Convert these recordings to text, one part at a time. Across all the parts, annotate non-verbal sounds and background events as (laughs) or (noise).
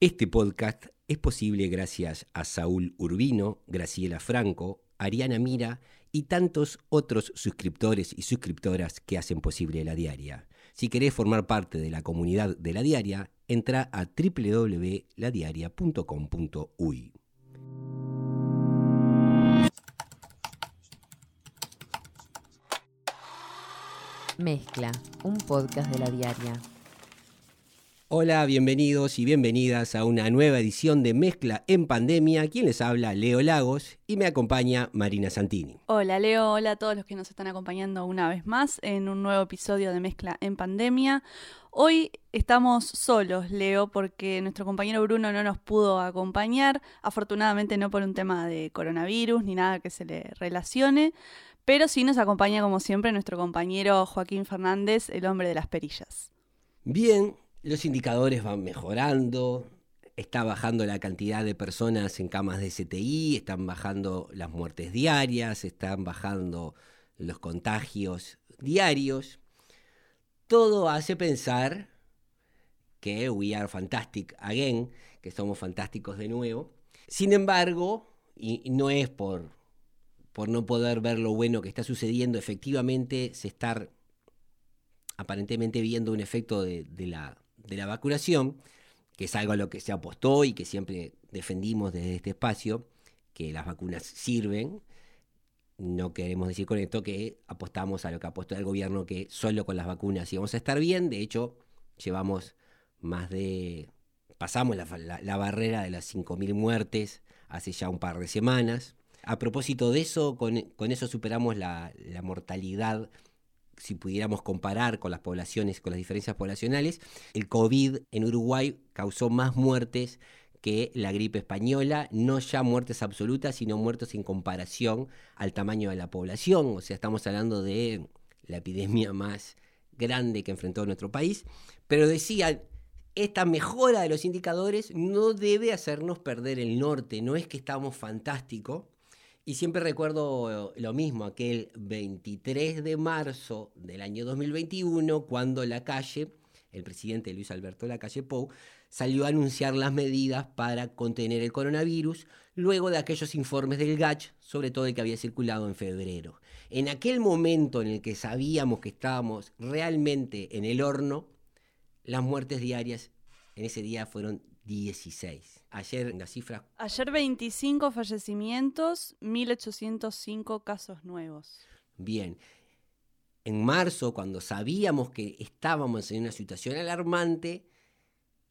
Este podcast es posible gracias a Saúl Urbino, Graciela Franco, Ariana Mira y tantos otros suscriptores y suscriptoras que hacen posible la diaria. Si querés formar parte de la comunidad de la diaria, entra a www.ladiaria.com.uy. Mezcla, un podcast de la diaria. Hola, bienvenidos y bienvenidas a una nueva edición de Mezcla en Pandemia. Quien les habla, Leo Lagos, y me acompaña Marina Santini. Hola Leo, hola a todos los que nos están acompañando una vez más en un nuevo episodio de Mezcla en Pandemia. Hoy estamos solos, Leo, porque nuestro compañero Bruno no nos pudo acompañar, afortunadamente no por un tema de coronavirus ni nada que se le relacione, pero sí nos acompaña como siempre nuestro compañero Joaquín Fernández, el hombre de las perillas. Bien, los indicadores van mejorando, está bajando la cantidad de personas en camas de CTI, están bajando las muertes diarias, están bajando los contagios diarios. Todo hace pensar que we are fantastic again, que somos fantásticos de nuevo. Sin embargo, y no es por, por no poder ver lo bueno que está sucediendo, efectivamente se está aparentemente viendo un efecto de, de la de la vacunación, que es algo a lo que se apostó y que siempre defendimos desde este espacio, que las vacunas sirven. No queremos decir con esto que apostamos a lo que apostó el gobierno, que solo con las vacunas íbamos a estar bien. De hecho, llevamos más de... pasamos la, barrera de las 5.000 muertes hace ya un par de semanas. A propósito de eso, con, eso superamos la, la mortalidad si pudiéramos comparar con las poblaciones, con las diferencias poblacionales, el COVID en Uruguay causó más muertes que la gripe española, no ya muertes absolutas, sino muertes en comparación al tamaño de la población. O sea, estamos hablando de la epidemia más grande que enfrentó nuestro país. Pero decía, esta mejora de los indicadores no debe hacernos perder el norte, no es que estamos fantásticos, y siempre recuerdo lo mismo, aquel 23 de marzo del año 2021, cuando la calle, el presidente Luis Alberto Lacalle Pou, salió a anunciar las medidas para contener el coronavirus, luego de aquellos informes del GACH, sobre todo el que había circulado en febrero. En aquel momento en el que sabíamos que estábamos realmente en el horno, las muertes diarias en ese día fueron 16. Ayer la cifra... Ayer 25 fallecimientos, 1805 casos nuevos. Bien. En marzo, cuando sabíamos que estábamos en una situación alarmante,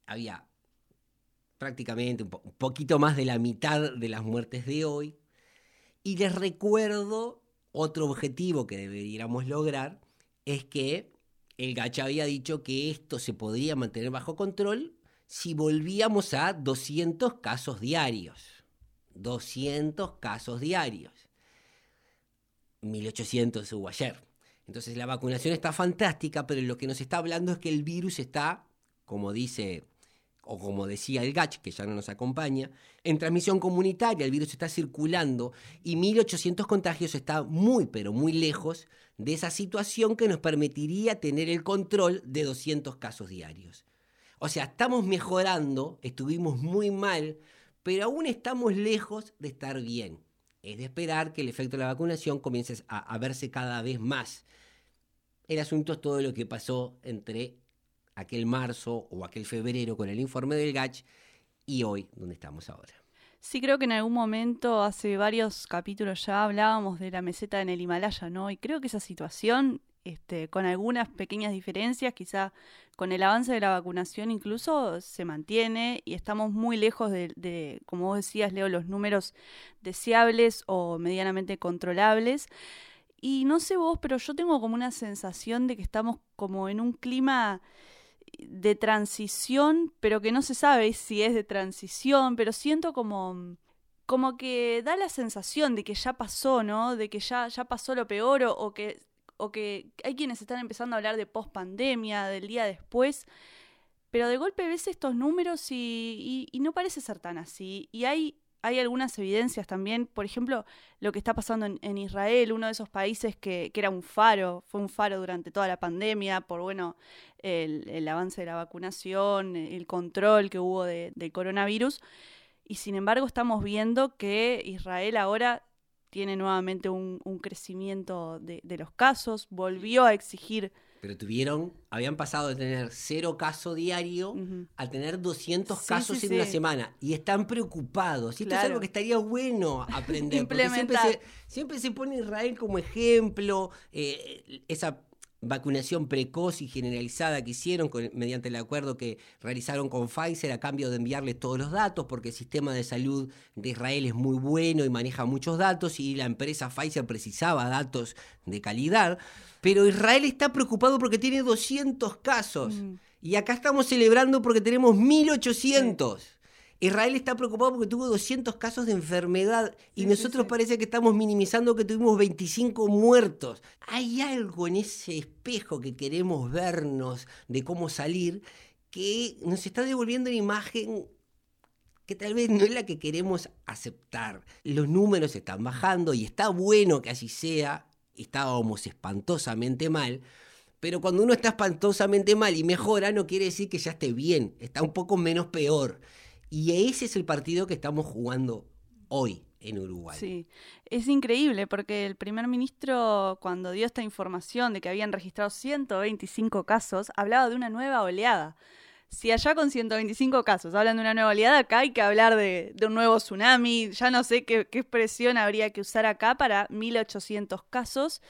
había prácticamente un, poquito más de la mitad de las muertes de hoy. Y les recuerdo otro objetivo que deberíamos lograr, es que el Gacha había dicho que esto se podría mantener bajo control si volvíamos a 200 casos diarios. 200 casos diarios. 1800 hubo ayer. Entonces la vacunación está fantástica, pero lo que nos está hablando es que el virus está, como dice, o como decía el GACH, que ya no nos acompaña, en transmisión comunitaria, el virus está circulando y 1800 contagios está muy, pero muy lejos de esa situación que nos permitiría tener el control de 200 casos diarios. O sea, estamos mejorando, estuvimos muy mal, pero aún estamos lejos de estar bien. Es de esperar que el efecto de la vacunación comience a, verse cada vez más. El asunto es todo lo que pasó entre aquel marzo o aquel febrero con el informe del GACH y hoy, donde estamos ahora. Sí, creo que en algún momento, hace varios capítulos ya hablábamos de la meseta en el Himalaya, ¿no? Y creo que esa situación este, con algunas pequeñas diferencias, quizá con el avance de la vacunación incluso se mantiene y estamos muy lejos de, como vos decías, Leo, los números deseables o medianamente controlables. Y no sé vos, pero yo tengo como una sensación de que estamos como en un clima de transición, pero que no se sabe si es de transición, pero siento como como que da la sensación de que ya pasó, ¿no? De que ya, ya pasó lo peor o que o que hay quienes están empezando a hablar de post pandemia, del día después, pero de golpe ves estos números y, no parece ser tan así. Y hay hay algunas evidencias también, por ejemplo, lo que está pasando en, Israel, uno de esos países que, era un faro, fue un faro durante toda la pandemia, por bueno, el, avance de la vacunación, el control que hubo del coronavirus. Y sin embargo, estamos viendo que Israel ahora tiene nuevamente un, crecimiento de, de los casos, volvió a exigir pero tuvieron, habían pasado de tener cero casos diario a tener 200 casos en una semana. Y están preocupados. Y esto es algo que estaría bueno aprender. porque siempre se, siempre se pone Israel como ejemplo. Eh, esa vacunación precoz y generalizada que hicieron mediante el acuerdo que realizaron con Pfizer a cambio de enviarles todos los datos, porque el sistema de salud de Israel es muy bueno y maneja muchos datos y la empresa Pfizer precisaba datos de calidad. Pero Israel está preocupado porque tiene 200 casos. Mm. Y acá estamos celebrando porque tenemos 1800. Israel está preocupado porque tuvo 200 casos de enfermedad y nosotros parece que estamos minimizando que tuvimos 25 muertos. Hay algo en ese espejo que queremos vernos de cómo salir que nos está devolviendo una imagen que tal vez no es la que queremos aceptar. Los números están bajando y está bueno que así sea, estábamos espantosamente mal, pero cuando uno está espantosamente mal y mejora, no quiere decir que ya esté bien, está un poco menos peor. Y ese es el partido que estamos jugando hoy en Uruguay. Sí, es increíble porque el primer ministro cuando dio esta información de que habían registrado 125 casos, hablaba de una nueva oleada. Si allá con 125 casos hablan de una nueva oleada, acá hay que hablar de, un nuevo tsunami. Ya no sé qué, expresión habría que usar acá para 1800 casos.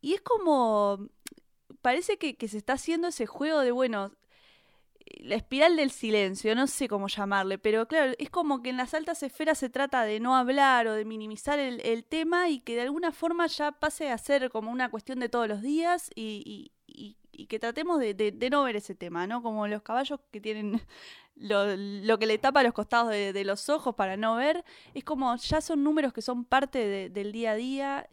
Y es como, parece que, que, se está haciendo ese juego de, bueno, la espiral del silencio, no sé cómo llamarle, pero claro, es como que en las altas esferas se trata de no hablar o de minimizar el, tema y que de alguna forma ya pase a ser como una cuestión de todos los días y, que tratemos de, no ver ese tema, ¿no? Como los caballos que tienen (laughs) lo, que le tapa los costados de, los ojos para no ver, es como ya son números que son parte del día a día.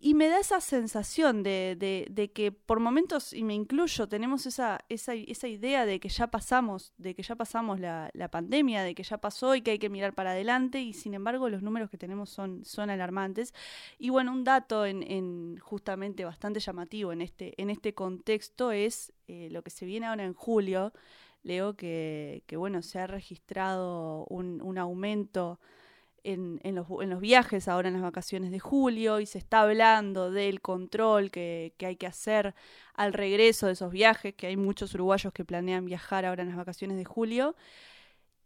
Y me da esa sensación de, de, que por momentos, y me incluyo, tenemos esa, esa, esa idea de que ya pasamos, de que ya pasamos la, la, pandemia, de que ya pasó y que hay que mirar para adelante, y sin embargo los números que tenemos son, son alarmantes. Y bueno, un dato en, en justamente bastante llamativo en este, en este contexto es eh, lo que se viene ahora en julio. Leo que, bueno, se ha registrado un aumento en, los, en, los, viajes ahora en las vacaciones de julio y se está hablando del control que, que, hay que hacer al regreso de esos viajes, que hay muchos uruguayos que planean viajar ahora en las vacaciones de julio.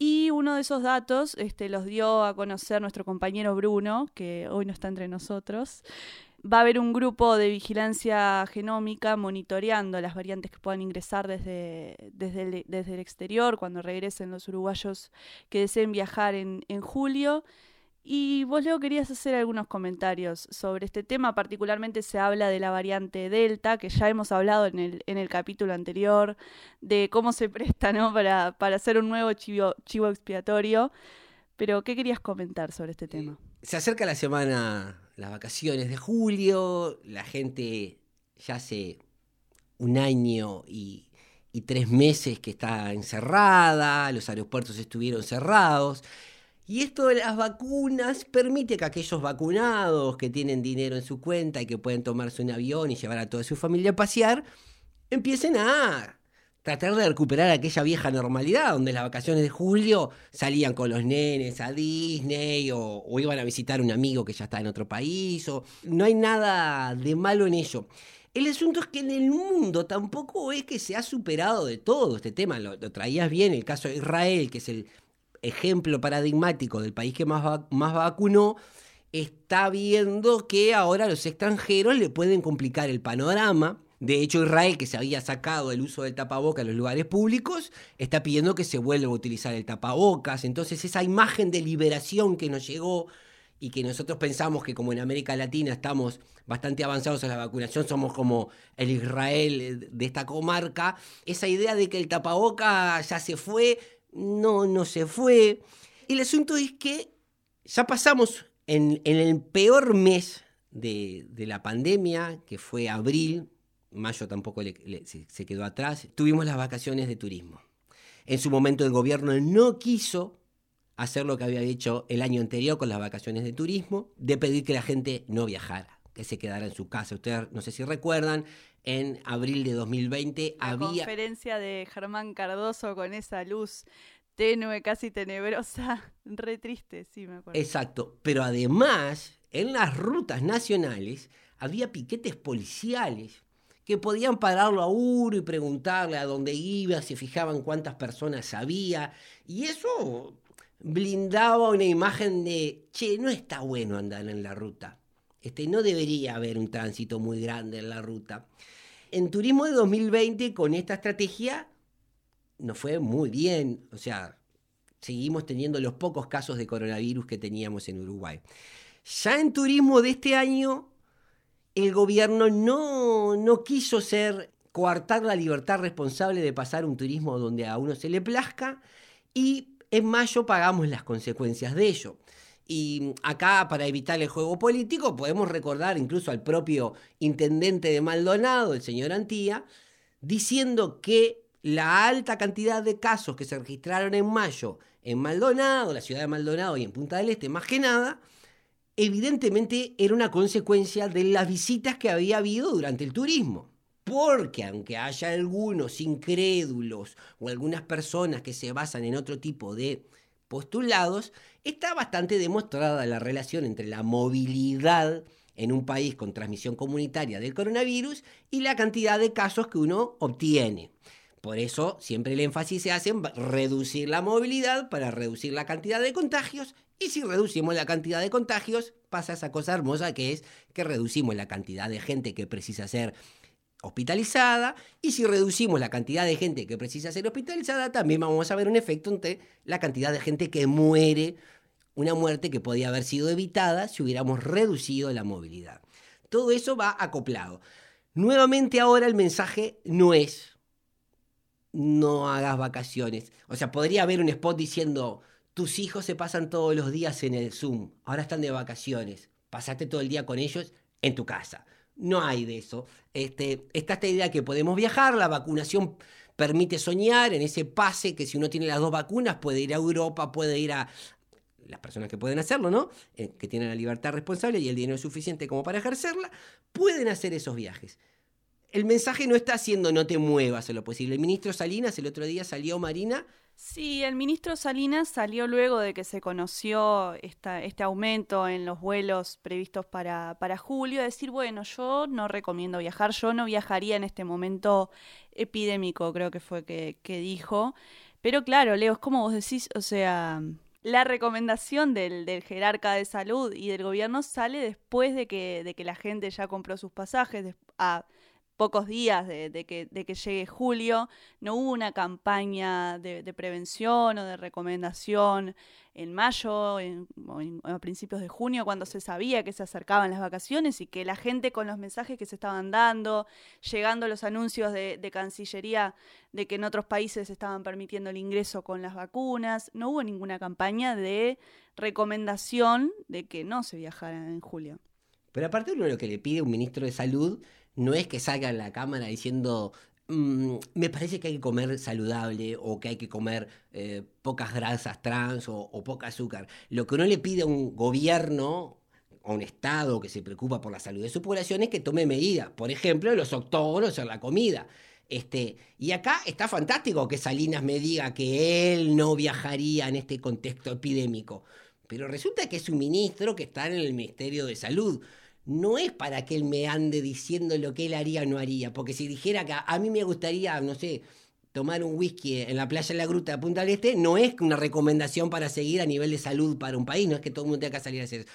Y uno de esos datos este, los dio a conocer nuestro compañero Bruno, que hoy no está entre nosotros. Va a haber un grupo de vigilancia genómica monitoreando las variantes que puedan ingresar desde, desde, el, desde el exterior cuando regresen los uruguayos que deseen viajar en, en julio. Y vos, Leo, querías hacer algunos comentarios sobre este tema. Particularmente se habla de la variante Delta, que ya hemos hablado en el, en el capítulo anterior, de cómo se (laughs) presta ¿no? para, para hacer un nuevo chivo, chivo expiatorio. Pero, ¿qué querías comentar sobre este tema? Se acerca la semana, las vacaciones de julio, la gente ya hace un año y, y tres meses que está encerrada, los aeropuertos estuvieron cerrados. Y esto de las vacunas permite que aquellos vacunados que tienen dinero en su cuenta y que pueden tomarse un avión y llevar a toda su familia a pasear, empiecen a tratar de recuperar aquella vieja normalidad donde las vacaciones de julio salían con los nenes a Disney o, iban a visitar a un amigo que ya está en otro país. O, no hay nada de malo en ello. El asunto es que en el mundo tampoco es que se ha superado de todo este tema. Lo, lo, traías bien, el caso de Israel, que es el ejemplo paradigmático del país que más, más vacunó, está viendo que ahora los extranjeros le pueden complicar el panorama. De hecho, Israel, que se había sacado el uso del tapaboca en los lugares públicos, está pidiendo que se vuelva a utilizar el tapabocas. Entonces, esa imagen de liberación que nos llegó y que nosotros pensamos que como en América Latina estamos bastante avanzados en la vacunación, somos como el Israel de esta comarca, esa idea de que el tapaboca ya se fue, no, no se fue. El asunto es que ya pasamos en, el peor mes de, la pandemia, que fue abril, mayo tampoco se, quedó atrás, tuvimos las vacaciones de turismo. En su momento el gobierno no quiso hacer lo que había hecho el año anterior con las vacaciones de turismo, de pedir que la gente no viajara, que se quedara en su casa. Ustedes no sé si recuerdan, en abril de 2020 la había... conferencia de Germán Cardoso con esa luz tenue, casi tenebrosa, (laughs) re triste, sí me acuerdo. Exacto, pero además en las rutas nacionales había piquetes policiales que podían pararlo a uno y preguntarle a dónde iba, se fijaban cuántas personas había, y eso blindaba una imagen de, che, no está bueno andar en la ruta, este, no debería haber un tránsito muy grande en la ruta. En Turismo de 2020, con esta estrategia, nos fue muy bien, o sea, seguimos teniendo los pocos casos de coronavirus que teníamos en Uruguay. Ya en Turismo de este año, el gobierno no, no quiso ser coartar la libertad responsable de pasar un turismo donde a uno se le plazca y en mayo pagamos las consecuencias de ello. Y acá, para evitar el juego político, podemos recordar incluso al propio intendente de Maldonado, el señor Antía, diciendo que la alta cantidad de casos que se registraron en mayo en Maldonado, la ciudad de Maldonado y en Punta del Este, más que nada, evidentemente era una consecuencia de las visitas que había habido durante el turismo. Porque aunque haya algunos incrédulos o algunas personas que se basan en otro tipo de postulados, está bastante demostrada la relación entre la movilidad en un país con transmisión comunitaria del coronavirus y la cantidad de casos que uno obtiene. Por eso siempre el énfasis se hace en reducir la movilidad para reducir la cantidad de contagios y si reducimos la cantidad de contagios pasa esa cosa hermosa que es que reducimos la cantidad de gente que precisa ser hospitalizada y si reducimos la cantidad de gente que precisa ser hospitalizada también vamos a ver un efecto entre la cantidad de gente que muere, una muerte que podía haber sido evitada si hubiéramos reducido la movilidad. Todo eso va acoplado. Nuevamente ahora el mensaje no es no hagas vacaciones. O sea, podría haber un spot diciendo, tus hijos se pasan todos los días en el Zoom, ahora están de vacaciones, pasaste todo el día con ellos en tu casa. No hay de eso. Este, está esta idea que podemos viajar, la vacunación permite soñar en ese pase que si uno tiene las dos vacunas puede ir a Europa, puede ir a las personas que pueden hacerlo, ¿no? Eh, que tienen la libertad responsable y el dinero suficiente como para ejercerla, pueden hacer esos viajes el mensaje no está haciendo no te muevas se lo posible. El ministro Salinas el otro día salió, Marina. Sí, el ministro Salinas salió luego de que se conoció esta, este aumento en los vuelos previstos para, para julio, a decir, bueno, yo no recomiendo viajar, yo no viajaría en este momento epidémico, creo que fue que, que dijo. Pero claro, Leo, es como vos decís, o sea, la recomendación del, del, jerarca de salud y del gobierno sale después de que, de que la gente ya compró sus pasajes, a pocos días de, que, de, que, llegue julio, no hubo una campaña de, prevención o de recomendación en mayo en, o, a principios de junio, cuando se sabía que se acercaban las vacaciones y que la gente con los mensajes que se estaban dando, llegando los anuncios de, Cancillería de que en otros países estaban permitiendo el ingreso con las vacunas, no hubo ninguna campaña de recomendación de que no se viajara en julio. Pero aparte uno lo que le pide un ministro de salud no es que salga en la cámara diciendo mm, me parece que hay que comer saludable o que hay que comer eh, pocas grasas trans o, o poca azúcar. Lo que uno le pide a un gobierno a un Estado que se preocupa por la salud de su población es que tome medidas. Por ejemplo, los octógonos en la comida. Este, y acá está fantástico que Salinas me diga que él no viajaría en este contexto epidémico. Pero resulta que es un ministro que está en el Ministerio de Salud no es para que él me ande diciendo lo que él haría o no haría, porque si dijera que a mí me gustaría, no sé, tomar un whisky en la playa de la Gruta de Punta del Este, no es una recomendación para seguir a nivel de salud para un país, no es que todo el mundo tenga que salir a hacer eso.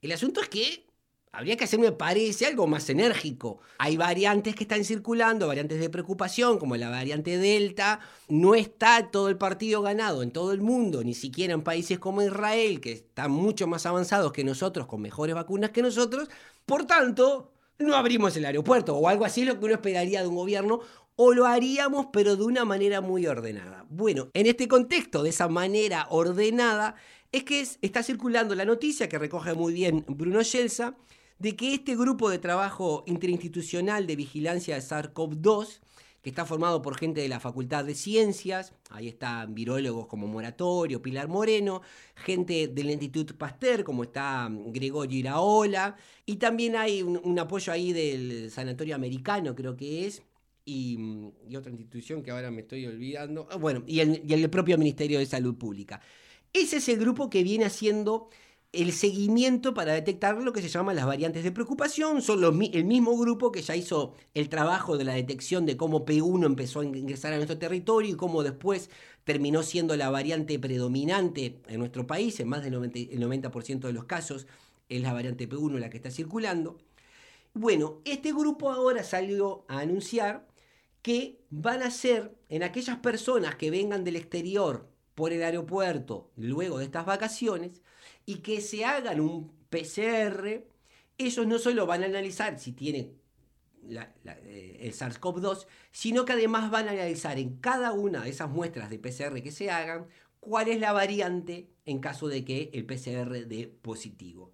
El asunto es que habría que hacer, me parece, algo más enérgico. Hay variantes que están circulando, variantes de preocupación, como la variante Delta. No está todo el partido ganado en todo el mundo, ni siquiera en países como Israel, que están mucho más avanzados que nosotros, con mejores vacunas que nosotros. Por tanto, no abrimos el aeropuerto o algo así, lo que uno esperaría de un gobierno, o lo haríamos, pero de una manera muy ordenada. Bueno, en este contexto, de esa manera ordenada, es que está circulando la noticia que recoge muy bien Bruno Schelsa, de que este grupo de trabajo interinstitucional de vigilancia de SARS-CoV-2 que está formado por gente de la Facultad de Ciencias, ahí están virólogos como Moratorio, Pilar Moreno, gente del Instituto Pasteur como está Gregorio Iraola, y también hay un, apoyo ahí del Sanatorio Americano, creo que es, y, otra institución que ahora me estoy olvidando, ah, bueno, y el, y el propio Ministerio de Salud Pública. Ese es el grupo que viene haciendo el seguimiento para detectar lo que se llama las variantes de preocupación. Son el mismo grupo que ya hizo el trabajo de la detección de cómo P1 empezó a ingresar a nuestro territorio y cómo después terminó siendo la variante predominante en nuestro país, en más del 90%, el 90 de los casos es la variante P1 la que está circulando. Bueno, este grupo ahora salió a anunciar que van a ser en aquellas personas que vengan del exterior por el aeropuerto luego de estas vacaciones, y que se hagan un PCR, ellos no solo van a analizar si tienen eh, el SARS-CoV-2, sino que además van a analizar en cada una de esas muestras de PCR que se hagan cuál es la variante en caso de que el PCR dé positivo.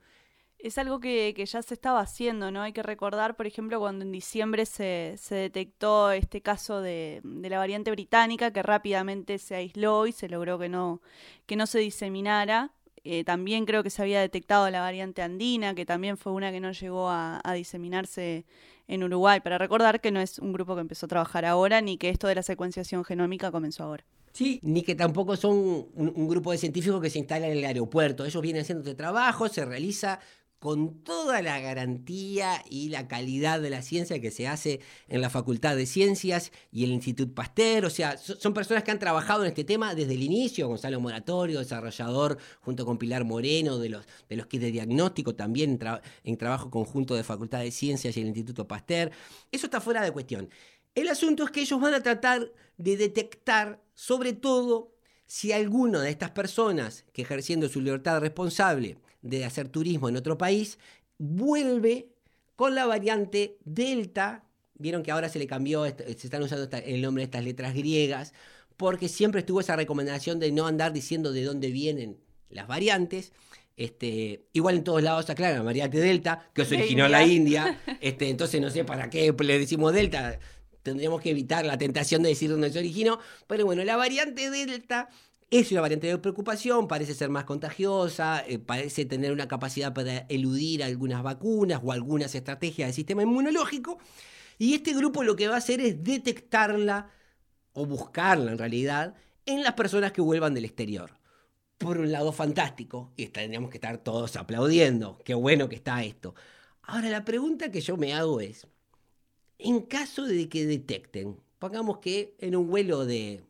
Es algo que, ya se estaba haciendo, ¿no? Hay que recordar, por ejemplo, cuando en diciembre se, detectó este caso de, de, la variante británica, que rápidamente se aisló y se logró que no, que no se diseminara. Eh, también creo que se había detectado la variante andina, que también fue una que no llegó a, diseminarse en Uruguay, para recordar que no es un grupo que empezó a trabajar ahora, ni que esto de la secuenciación genómica comenzó ahora. Sí, ni que tampoco son un, grupo de científicos que se instala en el aeropuerto. Ellos vienen haciendo este trabajo, se realiza con toda la garantía y la calidad de la ciencia que se hace en la Facultad de Ciencias y el Instituto Pasteur. O sea, son personas que han trabajado en este tema desde el inicio. Gonzalo Moratorio, desarrollador junto con Pilar Moreno de los, de los kits de diagnóstico, también en, trabajo conjunto de Facultad de Ciencias y el Instituto Pasteur. Eso está fuera de cuestión. El asunto es que ellos van a tratar de detectar, sobre todo, si alguna de estas personas que ejerciendo su libertad responsable de hacer turismo en otro país, vuelve con la variante Delta. Vieron que ahora se le cambió, se están usando el nombre de estas letras griegas, porque siempre estuvo esa recomendación de no andar diciendo de dónde vienen las variantes. Este, igual en todos lados está claro, la variante Delta, que se originó en la India. Este, entonces no sé para qué le decimos Delta. Tendríamos que evitar la tentación de decir dónde se originó. Pero bueno, la variante Delta es una variante de preocupación, parece ser más contagiosa, eh, parece tener una capacidad para eludir algunas vacunas o algunas estrategias del sistema inmunológico. Y este grupo lo que va a hacer es detectarla o buscarla en realidad en las personas que vuelvan del exterior. Por un lado, fantástico, y tendríamos que estar todos aplaudiendo, qué bueno que está esto. Ahora, la pregunta que yo me hago es, en caso de que detecten, pongamos que en un vuelo de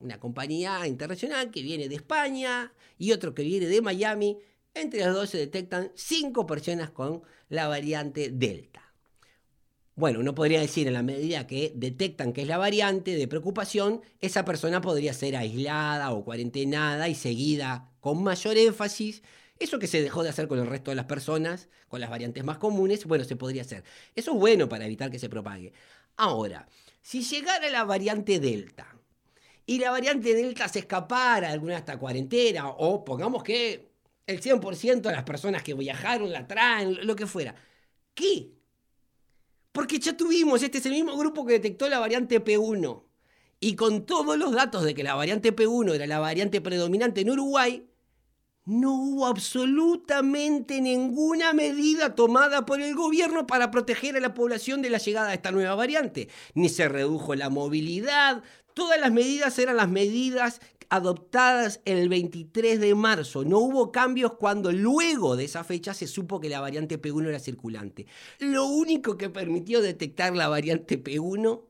una compañía internacional que viene de España y otro que viene de Miami. Entre los dos se detectan cinco personas con la variante Delta. Bueno, uno podría decir en la medida que detectan que es la variante de preocupación, esa persona podría ser aislada o cuarentenada y seguida con mayor énfasis. Eso que se dejó de hacer con el resto de las personas, con las variantes más comunes, bueno, se podría hacer. Eso es bueno para evitar que se propague. Ahora, si llegara la variante Delta, y la variante Delta se escapara alguna esta cuarentena, o pongamos que el 100% de las personas que viajaron la traen, lo que fuera. ¿Qué? Porque ya tuvimos, este es el mismo grupo que detectó la variante P1. Y con todos los datos de que la variante P1 era la variante predominante en Uruguay, no hubo absolutamente ninguna medida tomada por el gobierno para proteger a la población de la llegada de esta nueva variante. Ni se redujo la movilidad, Todas las medidas eran las medidas adoptadas el 23 de marzo. No hubo cambios cuando luego de esa fecha se supo que la variante P1 era circulante. Lo único que permitió detectar la variante P1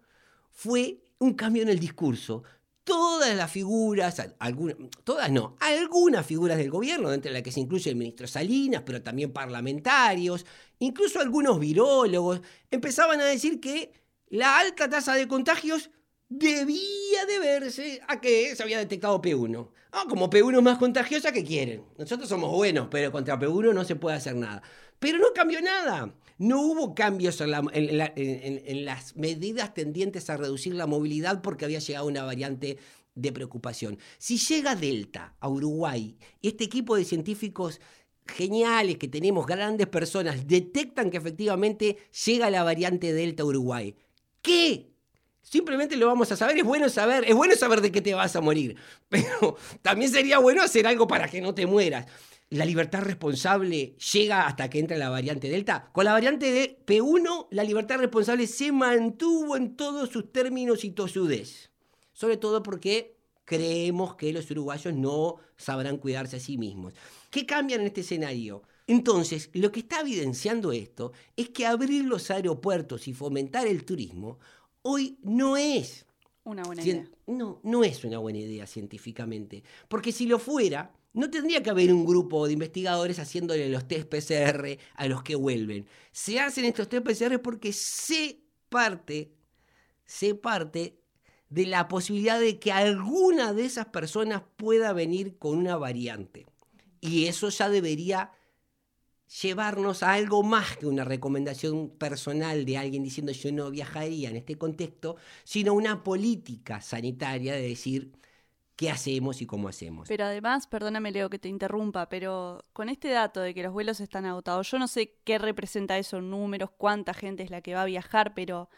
fue un cambio en el discurso. Todas las figuras, algunas, todas no, algunas figuras del gobierno, entre las que se incluye el ministro Salinas, pero también parlamentarios, incluso algunos virólogos, empezaban a decir que la alta tasa de contagios debía deberse a que se había detectado P1. Ah, como P1 es más contagiosa, ¿qué quieren? Nosotros somos buenos, pero contra P1 no se puede hacer nada. Pero no cambió nada. No hubo cambios en, las medidas tendientes a reducir la movilidad porque había llegado una variante de preocupación. Si llega Delta a Uruguay, este equipo de científicos geniales que tenemos, grandes personas, detectan que efectivamente llega la variante Delta a Uruguay. ¿Qué Simplemente lo vamos a saber, es bueno saber, es bueno saber de qué te vas a morir, (laughs) pero también sería bueno hacer algo para que no te mueras. La libertad responsable llega hasta que entra la variante Delta. Con la variante de P1, la libertad responsable se mantuvo en todos sus términos y tosudez. Sobre todo porque creemos que los uruguayos no sabrán cuidarse a sí mismos. ¿Qué cambian en este escenario? Entonces, lo que está evidenciando esto es que abrir los aeropuertos y fomentar el turismo hoy no es Una buena idea. No, no es una buena idea científicamente. Porque si lo fuera, no tendría que haber un grupo de investigadores haciéndole los test PCR a los que vuelven. Se hacen estos test PCR porque se parte, se parte de la posibilidad de que alguna de esas personas pueda venir con una variante. Y eso ya debería llevarnos a algo más que una recomendación personal de alguien diciendo yo no viajaría en este contexto, sino una política sanitaria de decir qué hacemos y cómo hacemos. Pero además, perdóname Leo que te interrumpa, pero con este dato de que los vuelos están agotados, yo no sé qué representa eso números, cuánta gente es la que va a viajar, pero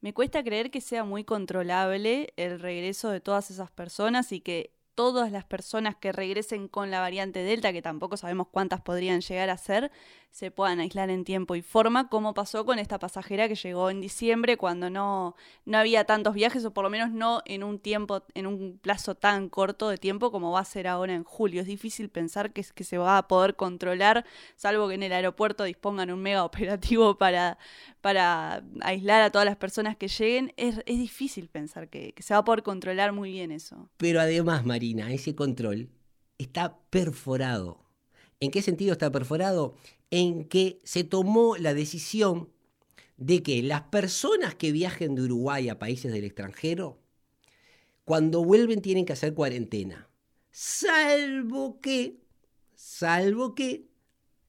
me cuesta creer que sea muy controlable el regreso de todas esas personas y que todas las personas que regresen con la variante Delta, que tampoco sabemos cuántas podrían llegar a ser, se puedan aislar en tiempo y forma, como pasó con esta pasajera que llegó en diciembre cuando no, no había tantos viajes, o por lo menos no en un tiempo, en un plazo tan corto de tiempo como va a ser ahora en julio. Es difícil pensar que, que se va a poder controlar, salvo que en el aeropuerto dispongan un mega operativo para, para aislar a todas las personas que lleguen. Es, es difícil pensar que, que se va a poder controlar muy bien eso. Pero además, Marina, ese control está perforado. ¿En qué sentido está perforado? En que se tomó la decisión de que las personas que viajen de Uruguay a países del extranjero, cuando vuelven tienen que hacer cuarentena. Salvo que, salvo que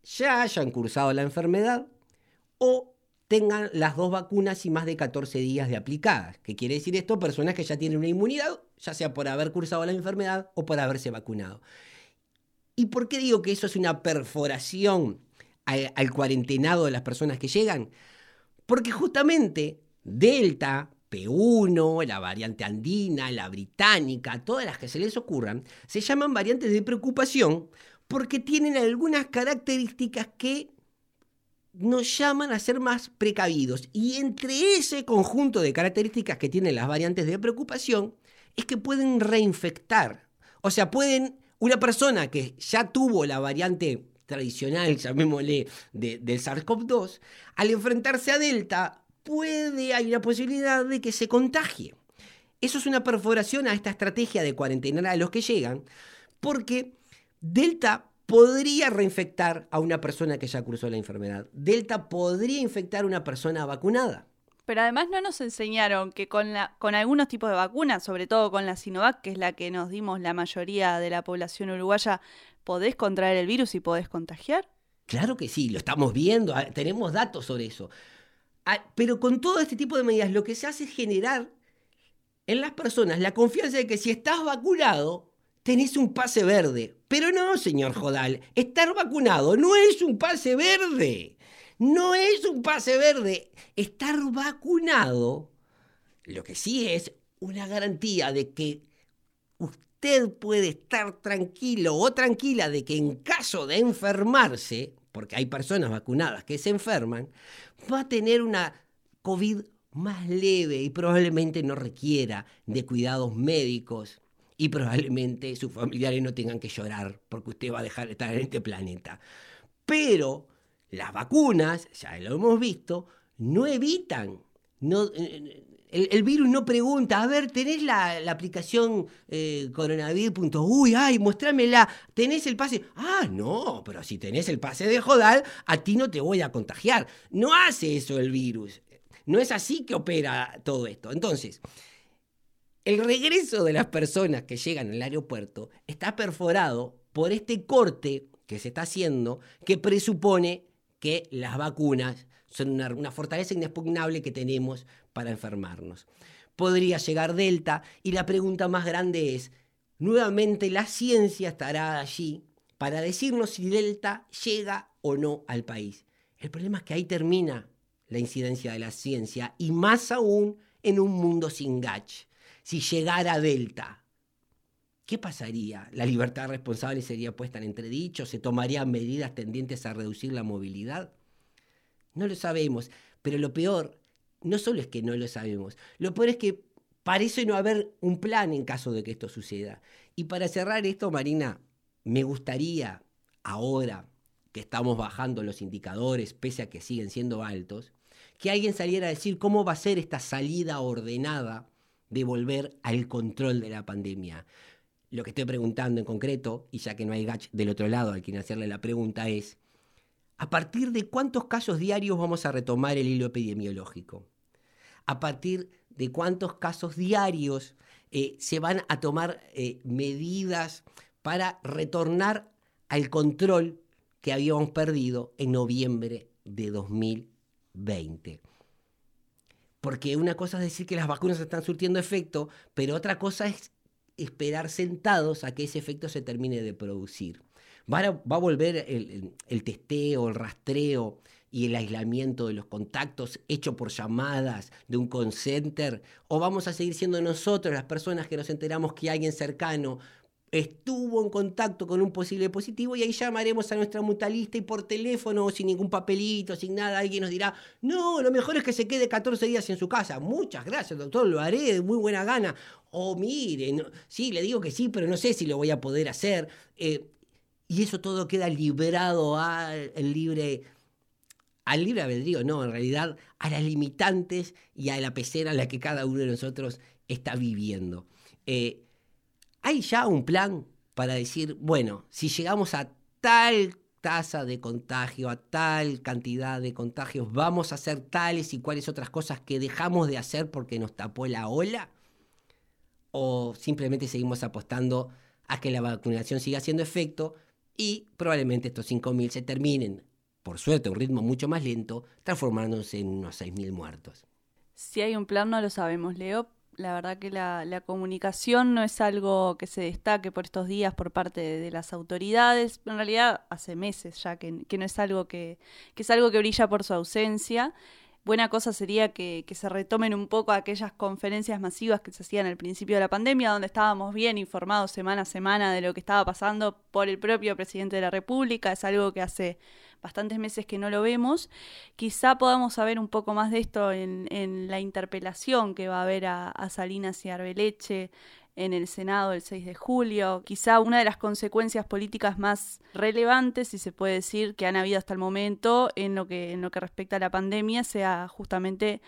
ya hayan cursado la enfermedad o tengan las dos vacunas y más de 14 días de aplicadas. ¿Qué quiere decir esto? Personas que ya tienen una inmunidad, ya sea por haber cursado la enfermedad o por haberse vacunado. ¿Y por qué digo que eso es una perforación al, cuarentenado de las personas que llegan? Porque justamente Delta, P1, la variante andina, la británica, todas las que se les ocurran, se llaman variantes de preocupación porque tienen algunas características que nos llaman a ser más precavidos. Y entre ese conjunto de características que tienen las variantes de preocupación, es que pueden reinfectar. O sea, pueden, una persona que ya tuvo la variante tradicional, llamémosle, de, del SARS-CoV-2, al enfrentarse a Delta, puede, hay una posibilidad de que se contagie. Eso es una perforación a esta estrategia de cuarentenar a los que llegan, porque Delta podría reinfectar a una persona que ya cursó la enfermedad. Delta podría infectar a una persona vacunada. Pero además no nos enseñaron que con, la, con algunos tipos de vacunas, sobre todo con la Sinovac, que es la que nos dimos la mayoría de la población uruguaya, podés contraer el virus y podés contagiar. Claro que sí, lo estamos viendo, ah, tenemos datos sobre eso. Ah, Pero con todo este tipo de medidas lo que se hace es generar en las personas la confianza de que si estás vacunado, tenés un pase verde. Pero no, señor Jodal, estar vacunado no es un pase verde. No es un pase verde. Estar vacunado, lo que sí es una garantía de que usted puede estar tranquilo o tranquila de que en caso de enfermarse, porque hay personas vacunadas que se enferman, va a tener una COVID más leve y probablemente no requiera de cuidados médicos y probablemente sus familiares no tengan que llorar porque usted va a dejar de estar en este planeta. Pero las vacunas, ya lo hemos visto, no evitan, no, eh, el, el virus no pregunta, a ver, ¿tenés la, aplicación eh, coronavirus.uy? Ay, muéstramela, ¿tenés el pase? Ah, no, pero si tenés el pase de Jodal, a ti no te voy a contagiar. No hace eso el virus. No es así que opera todo esto. Entonces, el regreso de las personas que llegan al aeropuerto está perforado por este corte que se está haciendo que presupone que las vacunas son una, fortaleza inexpugnable que tenemos para enfermarnos. Podría llegar Delta y la pregunta más grande es, nuevamente la ciencia estará allí para decirnos si Delta llega o no al país. El problema es que ahí termina la incidencia de la ciencia y más aún en un mundo sin Gach? Si llegara Delta, ¿qué pasaría? ¿La libertad responsable sería puesta en entredicho? ¿Se tomarían medidas tendientes a reducir la movilidad? No lo sabemos, pero lo peor no solo es que no lo sabemos, lo peor es que parece no haber un plan en caso de que esto suceda. Y para cerrar esto, Marina, me gustaría ahora que estamos bajando los indicadores, pese a que siguen siendo altos, que alguien saliera a decir cómo va a ser esta salida ordenada de volver al control de la pandemia. Lo que estoy preguntando en concreto, y ya que no hay Gach del otro lado al quien hacerle la pregunta, es, ¿a partir de cuántos casos diarios vamos a retomar el hilo epidemiológico? ¿A partir de cuántos casos diarios eh, se van a tomar eh, medidas para retornar al control que habíamos perdido en noviembre de 2020. Porque una cosa es decir que las vacunas están surtiendo efecto, pero otra cosa es esperar sentados a que ese efecto se termine de producir. Va a, volver el, el, testeo, el rastreo y el aislamiento de los contactos hecho por llamadas de un call center? ¿O vamos a seguir siendo nosotros las personas que nos enteramos que alguien cercano estuvo en contacto con un posible positivo y ahí llamaremos a nuestra mutualista y por teléfono, sin ningún papelito, sin nada, alguien nos dirá, no, lo mejor es que se quede 14 días en su casa. Muchas gracias, doctor, lo haré de muy buena gana. O mire, sí, le digo que sí, pero no sé si lo voy a poder hacer. Eh, y eso todo queda librado al libre al libre albedrío, no, en realidad a las limitantes y a la pecera en la que cada uno de nosotros está viviendo. Eh, ¿Hay ya un plan para decir, bueno, si llegamos a tal tasa de contagio, a tal cantidad de contagios, vamos a hacer tales y cuáles otras cosas que dejamos de hacer porque nos tapó la ola? ¿O simplemente seguimos apostando a que la vacunación siga haciendo efecto y probablemente estos 5.000 se terminen, por suerte a un ritmo mucho más lento, transformándose en unos 6.000 muertos? Si hay un plan no lo sabemos, Leo, la verdad que la, comunicación no es algo que se destaque por estos días por parte de, las autoridades. En realidad hace meses ya que, no es algo que, que, es algo que brilla por su ausencia. Buena cosa sería que, que, se retomen un poco aquellas conferencias masivas que se hacían al principio de la pandemia, donde estábamos bien informados semana a semana de lo que estaba pasando por el propio presidente de la República. Es algo que hace bastantes meses que no lo vemos. Quizá podamos saber un poco más de esto en, la interpelación que va a haber a, Salinas y Arbeleche en el Senado el 6 de julio. Quizá una de las consecuencias políticas más relevantes, si se puede decir, que han habido hasta el momento en lo que, en lo que respecta a la pandemia sea justamente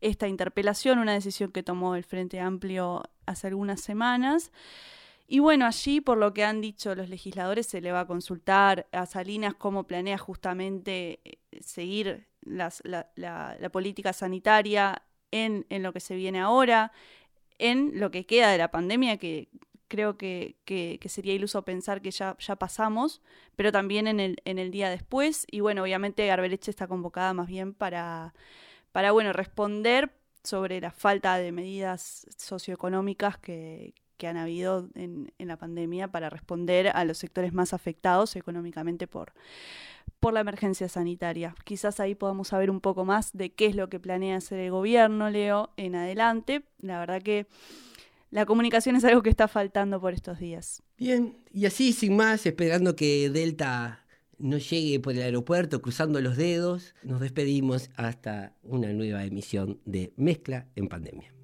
esta interpelación, una decisión que tomó el Frente Amplio hace algunas semanas. Y bueno, allí, por lo que han dicho los legisladores, se le va a consultar a Salinas cómo planea justamente eh, seguir la, política sanitaria en, lo que se viene ahora, en lo que queda de la pandemia, que creo que, sería iluso pensar que ya, ya pasamos, pero también en el, en el día después. Y bueno, obviamente Arbeleche está convocada más bien para, para bueno, responder sobre la falta de medidas socioeconómicas que, que han habido en, la pandemia para responder a los sectores más afectados económicamente por, por la emergencia sanitaria. Quizás ahí podamos saber un poco más de qué es lo que planea hacer el gobierno, Leo, en adelante. La verdad que la comunicación es algo que está faltando por estos días. Bien, y así sin más, esperando que Delta no llegue por el aeropuerto cruzando los dedos, nos despedimos hasta una nueva emisión de Mezcla en Pandemia.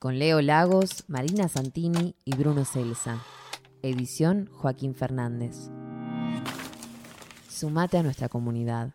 Con Leo Lagos, Marina Santini y Bruno Celsa. Edición Joaquín Fernández. Sumate a nuestra comunidad.